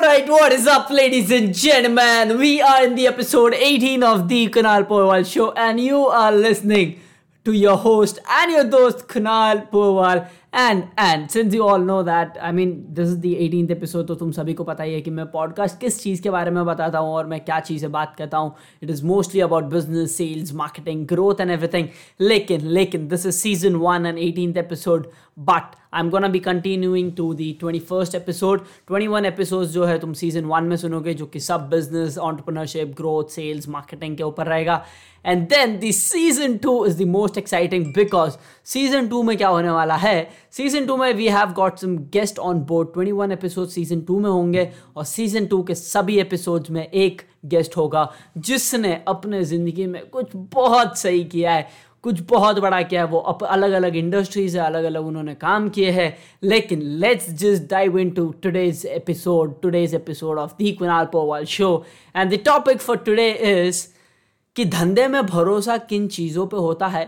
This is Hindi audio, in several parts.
Alright, what is up, ladies and gentlemen? We are in the episode 18 of the Kunal Purwal Show, and you are listening to your host and your host Kunal Purwal. And and since you all know that I mean this is the eighteen episode तो तुम सभी को पता ही है कि मैं पॉडकास्ट किस चीज़ के बारे में बताता हूँ और मैं क्या चीज़ें बात करता हूँ it is mostly about business sales marketing growth and everything लेकिन लेकिन this is season one and eighteen episode But I am gonna be continuing to the twenty first episode twenty one episode जो है तुम सीज़न वन में सुनोगे, जो कि सब business entrepreneurship growth sales marketing के ऊपर रहेगा. And then the season two is the most exciting because season two में क्या होने वाला है? सीज़न टू में we have got some guest on board twenty one episode season two में होंगे और सीज़न टू के सभी एपिसोड्स में एक गेस्ट होगा जिसने अपने ज़िंदगी में कुछ बहुत सही किया है। कुछ बहुत बड़ा किया है वो अप अलग अलग इंडस्ट्रीज़ है अलग अलग उन्होंने काम किए हैं। लेकिन let's just dive into today's episode today's episode of the Kunal Porwal show and the topic for today is कि धंधे में भरोसा किन चीज़ों पे होता है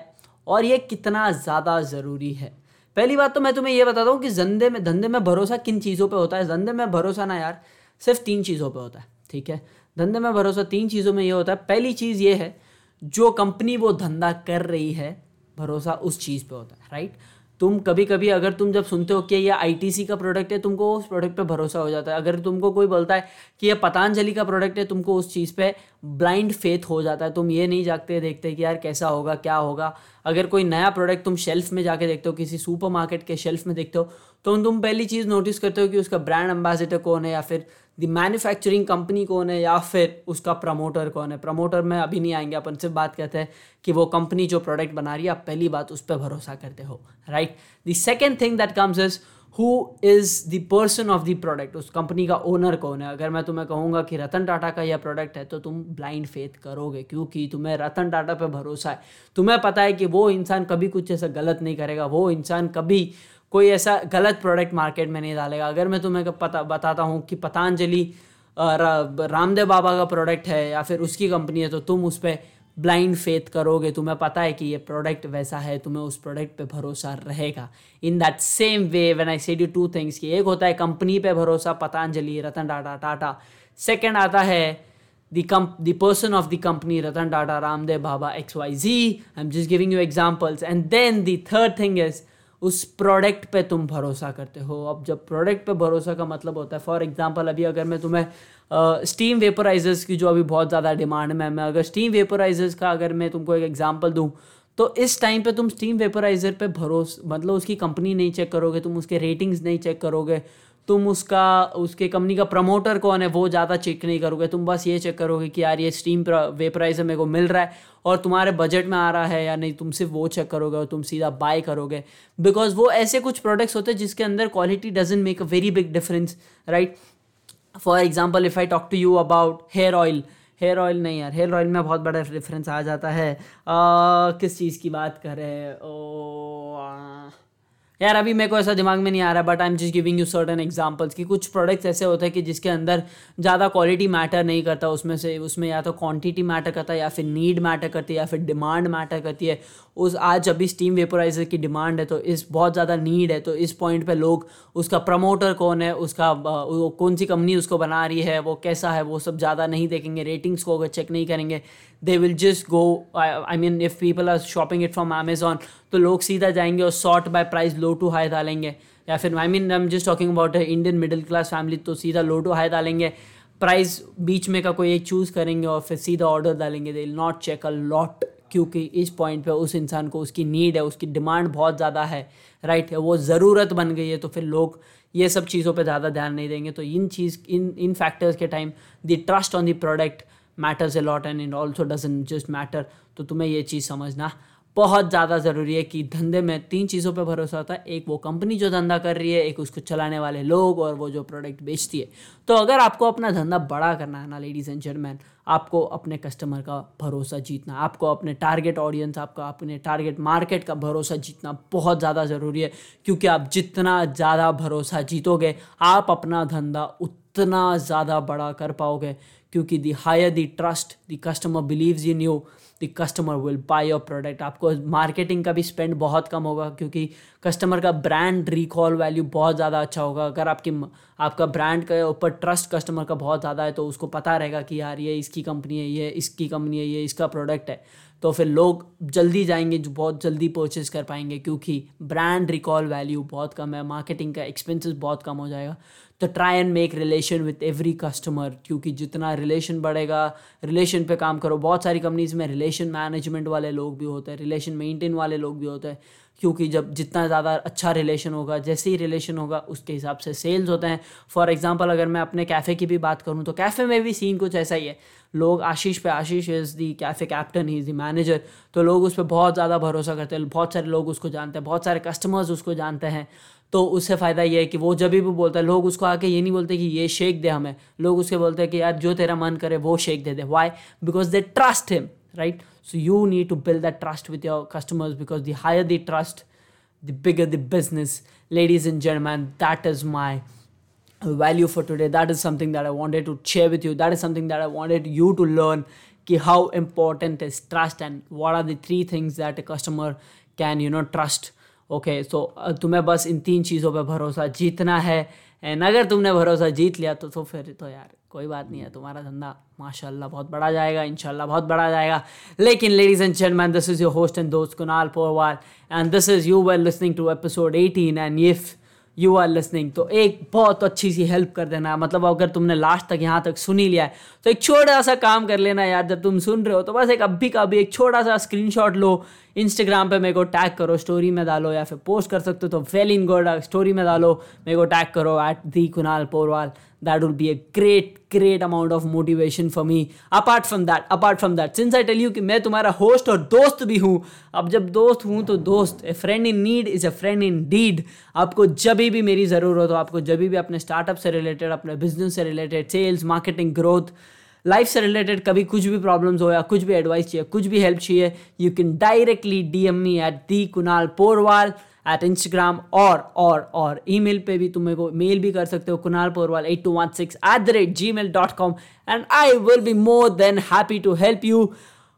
और ये कितना ज़्यादा ज़रूरी है। पहली बात तो मैं तुम्हें ये बताता हूँ कि धंधे में धंधे में भरोसा किन चीज़ों पे होता है। धंधे में भरोसा ना यार, सिर्फ़ तीन चीज़ों पे होता है, ठीक है? धंधे में भरोसा तीन चीज़ों में ये होता है। पहली चीज़ ये है जो कंपनी वो धंधा कर रही है, भरोसा उस चीज़ पे होता है राइट तुम कभी कभी अगर तुम जब सुनते हो कि ये आईटीसी का प्रोडक्ट है, तुमको उस प्रोडक्ट पे भरोसा हो जाता है। अगर तुमको कोई बोलता है कि ये पतंजलि का प्रोडक्ट है, तुमको उस चीज़ पे ब्लाइंड फेथ हो जाता है। तुम ये नहीं जागते देखते कि यार कैसा होगा, क्या होगा। अगर कोई नया प्रोडक्ट तुम शेल्फ में जाके देखते हो, किसी सुपर के शेल्फ में देखते हो तो तुम पहली चीज़ नोटिस करते हो कि उसका ब्रांड एम्बेसडर कौन है या फिर द मैन्युफैक्चरिंग कंपनी कौन है या फिर उसका प्रमोटर कौन है? प्रमोटर में अभी नहीं आएँगे, अपन सिर्फ़ बात करते हैं कि वो कंपनी जो प्रोडक्ट बना रही है, आप पहली बात उस पर भरोसा करते हो right the second thing that comes is who is the person of the product उस कंपनी का ओनर कौन है? अगर मैं तुम्हें कहूँगा कि रतन टाटा का यह प्रोडक्ट है तो तुम ब्लाइंड फेथ करोगे, क्योंकि तुम्हें रतन टाटा पर भरोसा है। तुम्हें पता है कि वो इंसान कभी कुछ ऐसा गलत नहीं करेगा, वो इंसान कभी कोई ऐसा गलत प्रोडक्ट मार्केट में नहीं डालेगा। अगर मैं तुम्हें पता, बताता हूँ कि पतंजलि रामदेव बाबा का प्रोडक्ट है या फिर उसकी कंपनी है तो तुम उस पर ब्लाइंड फेथ करोगे, तुम्हें पता है कि ये प्रोडक्ट वैसा है, तुम्हें उस प्रोडक्ट पे भरोसा रहेगा। In that same way when I said you two things कि एक होता है कंपनी पे भरोसा, पतंजलि, रतन टाटा टाटा। सेकेंड आता है the person of the company Ratan Tata, Ramdev Baba X Y Z I am just giving you examples and then the third thing is उस प्रोडक्ट पे तुम भरोसा करते हो। अब जब प्रोडक्ट पे भरोसा का मतलब होता है फॉर एग्जांपल अभी अगर मैं तुम्हें स्टीम वेपराइजर्स की जो अभी बहुत ज़्यादा डिमांड में मैं अगर स्टीम वेपराइजर्स का अगर मैं तुमको एक एग्जांपल दूँ तो इस टाइम पे तुम स्टीम वेपराइजर पे भरोस मतलब उसकी कंपनी नहीं चेक करोगे, तुम उसके रेटिंग्स नहीं चेक करोगे तुम उसका उसके कंपनी का प्रमोटर कौन है वो ज़्यादा चेक नहीं करोगे। तुम बस ये चेक करोगे कि यार ये स्टीम वे वेपराइजर मेरे को मिल रहा है और तुम्हारे बजट में आ रहा है या नहीं तुम सिर्फ़ वो चेक करोगे और तुम सीधा बाय करोगे। बिकॉज़ वो ऐसे कुछ प्रोडक्ट्स होते हैं जिसके अंदर quality doesn't make a very big difference right for example if I talk to you about hair oil hair oil नहीं यार हेयर ऑयल में बहुत बड़ा डिफरेंस आ जाता है। आ, किस चीज़ की बात करें? ओ यार, अभी मेरे को ऐसा दिमाग में नहीं आ रहा but I am just giving you certain examples कि कुछ प्रोडक्ट्स ऐसे होते हैं कि जिसके अंदर ज़्यादा क्वालिटी मैटर नहीं करता, उसमें से, उसमें या तो क्वांटिटी मैटर करता है या फिर नीड मैटर करती है या फिर डिमांड मैटर करती है। उस, आज अभी स्टीम वेपोराइजर की डिमांड है तो इस, बहुत ज़्यादा नीड है तो इस पॉइंट पे लोग, उसका प्रमोटर कौन है, उसका वो कौन सी कंपनी उसको बना रही है, वो कैसा है, वो सब ज़्यादा नहीं देखेंगे रेटिंग्स को अगर चेक नहीं करेंगे they will just go I mean if people are shopping it from Amazon तो लोग सीधा जाएँगे और sort by price low to high डालेंगे। या फिर I mean I am just talking about Indian middle class family तो सीधा लो टू हाई डालेंगे। प्राइस बीच में का कोई एक चूज़ करेंगे और फिर सीधा ऑर्डर डालेंगे। They not check a lot क्योंकि इस पॉइंट पे उस इंसान को उसकी नीड है, उसकी डिमांड बहुत ज़्यादा है। राइट है वो ज़रूरत बन गई है तो फिर लोग ये सब चीज़ों पे ज़्यादा ध्यान नहीं देंगे। तो इन चीज़, इन इन फैक्टर्स के time the trust on the product matters a lot and it also doesn't just matter तो तुम्हें ये चीज़ समझना बहुत ज़्यादा ज़रूरी है कि धंधे में तीन चीज़ों पे भरोसा होता है। एक वो कंपनी जो धंधा कर रही है, एक उसको चलाने वाले लोग और वो जो प्रोडक्ट बेचती है। तो अगर आपको अपना धंधा बड़ा करना है ना लेडीज़ एंड जेंटलमैन आपको अपने कस्टमर का भरोसा जीतना, आपको अपने टारगेट ऑडियंस आपका अपने टारगेट मार्केट का भरोसा जीतना बहुत ज़्यादा ज़रूरी है। क्योंकि आप जितना ज़्यादा भरोसा जीतोगे, आप अपना धंधा उतना ज़्यादा बड़ा कर पाओगे। क्योंकि the higher the trust the customer believes in you the customer will buy your product आपको मार्केटिंग का भी स्पेंड बहुत कम होगा, क्योंकि कस्टमर का ब्रांड रिकॉल वैल्यू बहुत ज़्यादा अच्छा होगा। अगर आपकी, आपका ब्रांड के ऊपर ट्रस्ट कस्टमर का बहुत ज़्यादा है तो उसको पता रहेगा कि यार ये इसकी कंपनी है, ये इसकी कंपनी है, ये इसका प्रोडक्ट है। तो फिर लोग जल्दी जाएँगे, जो बहुत जल्दी परचेज कर पाएँगे, क्योंकि ब्रांड रिकॉल वैल्यू बहुत कम है मार्केटिंग का एक्सपेंसेस बहुत कम हो जाएगा। तो try and make relation with every customer क्योंकि जितना रिलेशन बढ़ेगा रिलेशन पे काम करो। बहुत सारी कंपनीज़ में रिलेशन मैनेजमेंट वाले लोग भी होते हैं रिलेशन मेंटेन वाले लोग भी होते हैं। क्योंकि जब जितना ज़्यादा अच्छा रिलेशन होगा, जैसे ही रिलेशन होगा, उसके हिसाब से सेल्स होते हैं। फॉर एग्जांपल अगर मैं अपने कैफ़े की भी बात करूँ तो कैफ़े में भी सीन कुछ ऐसा ही है। लोग आशीष पे, Ashish is the cafe captain he is the manager तो लोग उस पर बहुत ज़्यादा भरोसा करते हैं। बहुत सारे लोग उसको जानते हैं, बहुत सारे कस्टमर्स उसको जानते हैं। तो उससे फ़ायदा ये है कि वो जब भी बोलता है, लोग उसको आके ये नहीं बोलते कि ये शेक दे हमें। लोग उसके बोलते हैं कि यार, जो तेरा मन करे, वो शेक दे दे। Why because they trust him right? So you need to build that trust with your customers because the higher they trust the bigger the business. Ladies and gentlemen that is my value for today. That is something that i wanted to share with you. That is something that i wanted you to learn ki how important is trust and what are the three things that a customer can you know trust. Okay so तुम्हें बस इन तीन चीज़ों पे भरोसा जीतना है एंड अगर तुमने भरोसा जीत लिया तो तो फिर तो यार, कोई बात नहीं है, तुम्हारा धंधा माशाल्लाह बहुत बड़ा जाएगा, इंशाल्लाह बहुत बड़ा जाएगा। लेकिन ladies and gentleman this is your host and दोस्त Kunal Porwal and this is you well listening to episode 18 and if you are listening तो एक बहुत अच्छी सी हेल्प कर देना। मतलब अगर तुमने लास्ट तक, यहाँ तक सुन ही लिया है तो एक छोटा सा काम कर लेना यार, जब तुम सुन रहे हो तो बस एक अभी का अभी एक छोटा सा स्क्रीनशॉट लो इंस्टाग्राम पे मेरे को टैग करो स्टोरी में डालो या फिर पोस्ट कर सकते हो तो वेल इन गुड स्टोरी में डालो, मेरे को टैग करो at the Kunal Porwal that will be a great great amount of motivation for me. Apart from that, apart from that, since i tell you कि मैं तुम्हारा होस्ट और दोस्त भी हूँ, अब जब दोस्त हूँ तो दोस्त a friend in need is a friend indeed आपको जब भी मेरी ज़रूरत हो, आपको जब भी अपने स्टार्टअप से रिलेटेड अपने बिज़नेस से related sales marketing growth life से रिलेटेड कभी कुछ भी प्रॉब्लम्स हो या कुछ भी एडवाइस चाहिए कुछ भी हेल्प चाहिए you can directly D M me at the Kunal Porwal at Instagram और और और ईमेल पे भी तुम मेरे को मेल भी कर सकते हो Kunal Porwal at two one six at the rate Gmail dot com and I will be more than happy to help you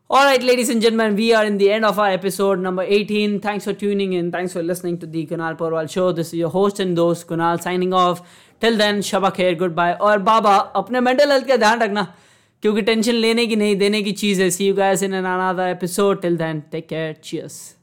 All right, ladies and gentlemen, we are in the end of our episode number 18. Thanks for tuning in. Thanks for listening to the Kunal Porwal show. This is your host and host Kunal signing off. Till then, Shaba khair, goodbye. और बाबा अपने मेंटल हेल्थ का ध्यान रखना क्योंकि टेंशन लेने की नहीं, देने की चीज़ है। See you guys in another episode till then take care cheers